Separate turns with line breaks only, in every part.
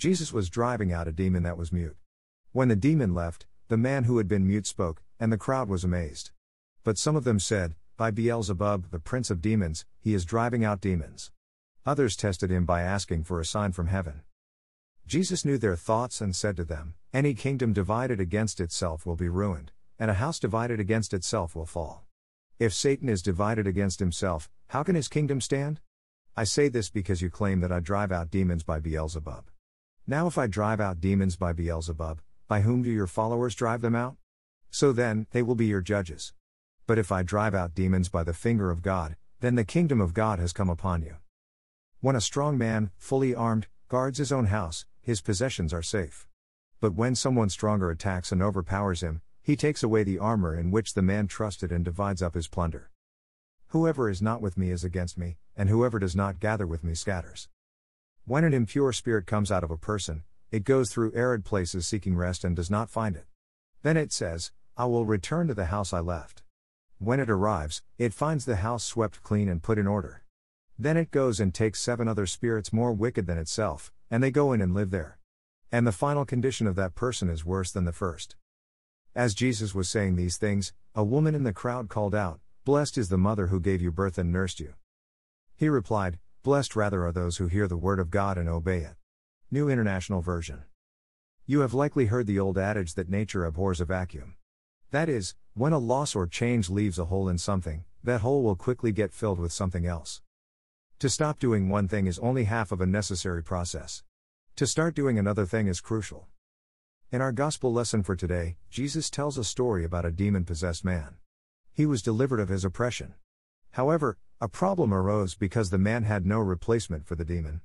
Jesus was driving out a demon that was mute. When the demon left, the man who had been mute spoke, and the crowd was amazed. But some of them said, By Beelzebub, the prince of demons, he is driving out demons. Others tested him by asking for a sign from heaven. Jesus knew their thoughts and said to them, Any kingdom divided against itself will be ruined, and a house divided against itself will fall. If Satan is divided against himself, how can his kingdom stand? I say this because you claim that I drive out demons by Beelzebub. Now, if I drive out demons by Beelzebub, by whom do your followers drive them out? So then, they will be your judges. But if I drive out demons by the finger of God, then the kingdom of God has come upon you. When a strong man, fully armed, guards his own house, his possessions are safe. But when someone stronger attacks and overpowers him, he takes away the armor in which the man trusted and divides up his plunder. Whoever is not with me is against me, and whoever does not gather with me scatters. When an impure spirit comes out of a person, it goes through arid places seeking rest and does not find it. Then it says, I will return to the house I left. When it arrives, it finds the house swept clean and put in order. Then it goes and takes seven other spirits more wicked than itself, and they go in and live there. And the final condition of that person is worse than the first. As Jesus was saying these things, a woman in the crowd called out, Blessed is the mother who gave you birth and nursed you. He replied, Blessed rather are those who hear the word of God and obey it. New International Version. You have likely heard the old adage that nature abhors a vacuum. That is, when a loss or change leaves a hole in something, that hole will quickly get filled with something else. To stop doing one thing is only half of a necessary process. To start doing another thing is crucial. In our gospel lesson for today, Jesus tells a story about a demon possessed man. He was delivered of his oppression. However, a problem arose because the man had no replacement for the demon.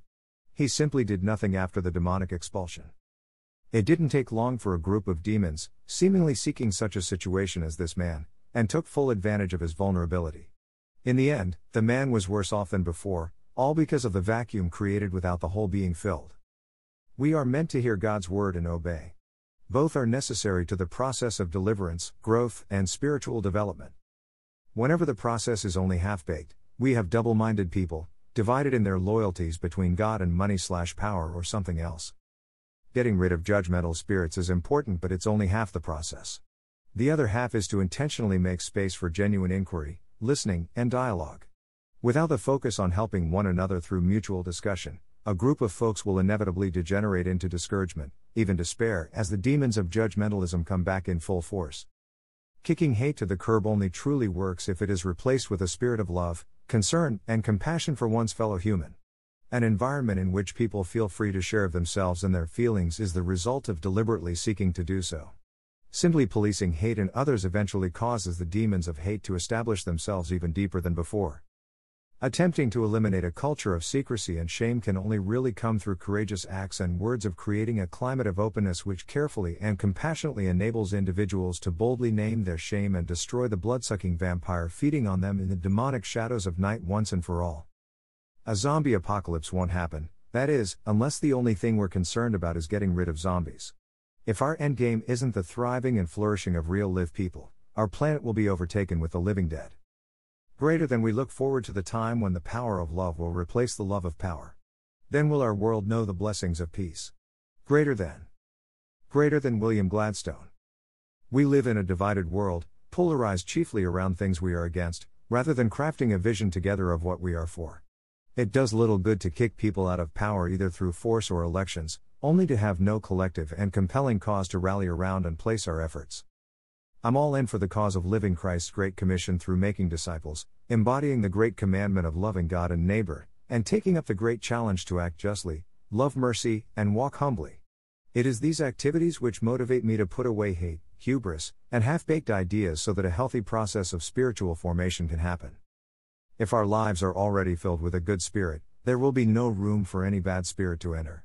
He simply did nothing after the demonic expulsion. It didn't take long for a group of demons, seemingly seeking such a situation as this man, and took full advantage of his vulnerability. In the end, the man was worse off than before, all because of the vacuum created without the hole being filled. We are meant to hear God's word and obey. Both are necessary to the process of deliverance, growth, and spiritual development. Whenever the process is only half baked, we have double minded people, divided in their loyalties between God and money slash power or something else. Getting rid of judgmental spirits is important, but it's only half the process. The other half is to intentionally make space for genuine inquiry, listening, and dialogue. Without the focus on helping one another through mutual discussion, a group of folks will inevitably degenerate into discouragement, even despair, as the demons of judgmentalism come back in full force. Kicking hate to the curb only truly works if it is replaced with a spirit of love, concern, and compassion for one's fellow human. An environment in which people feel free to share of themselves and their feelings is the result of deliberately seeking to do so. Simply policing hate in others eventually causes the demons of hate to establish themselves even deeper than before. Attempting to eliminate a culture of secrecy and shame can only really come through courageous acts and words of creating a climate of openness which carefully and compassionately enables individuals to boldly name their shame and destroy the bloodsucking vampire feeding on them in the demonic shadows of night once and for all. A zombie apocalypse won't happen, that is, unless the only thing we're concerned about is getting rid of zombies. If our endgame isn't the thriving and flourishing of real live people, our planet will be overtaken with the living dead. Greater than we look forward to the time when the power of love will replace the love of power. Then will our world know the blessings of peace. Greater than. Greater than William Gladstone. We live in a divided world, polarized chiefly around things we are against, rather than crafting a vision together of what we are for. It does little good to kick people out of power either through force or elections, only to have no collective and compelling cause to rally around and place our efforts. I'm all in for the cause of living Christ's Great Commission through making disciples, embodying the great commandment of loving God and neighbor, and taking up the great challenge to act justly, love mercy, and walk humbly. It is these activities which motivate me to put away hate, hubris, and half baked ideas so that a healthy process of spiritual formation can happen. If our lives are already filled with a good spirit, there will be no room for any bad spirit to enter.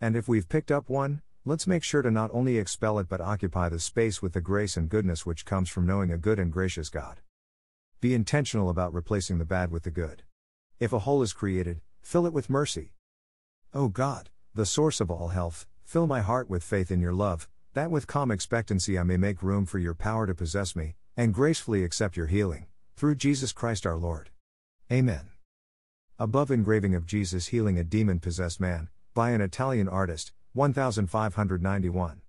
And if we've picked up one, let's make sure to not only expel it but occupy the space with the grace and goodness which comes from knowing a good and gracious God. Be intentional about replacing the bad with the good. If a hole is created, fill it with mercy. O oh God, the source of all health, fill my heart with faith in your love, that with calm expectancy I may make room for your power to possess me, and gracefully accept your healing, through Jesus Christ our Lord. Amen. Above engraving of Jesus healing a demon possessed man, by an Italian artist, 1591.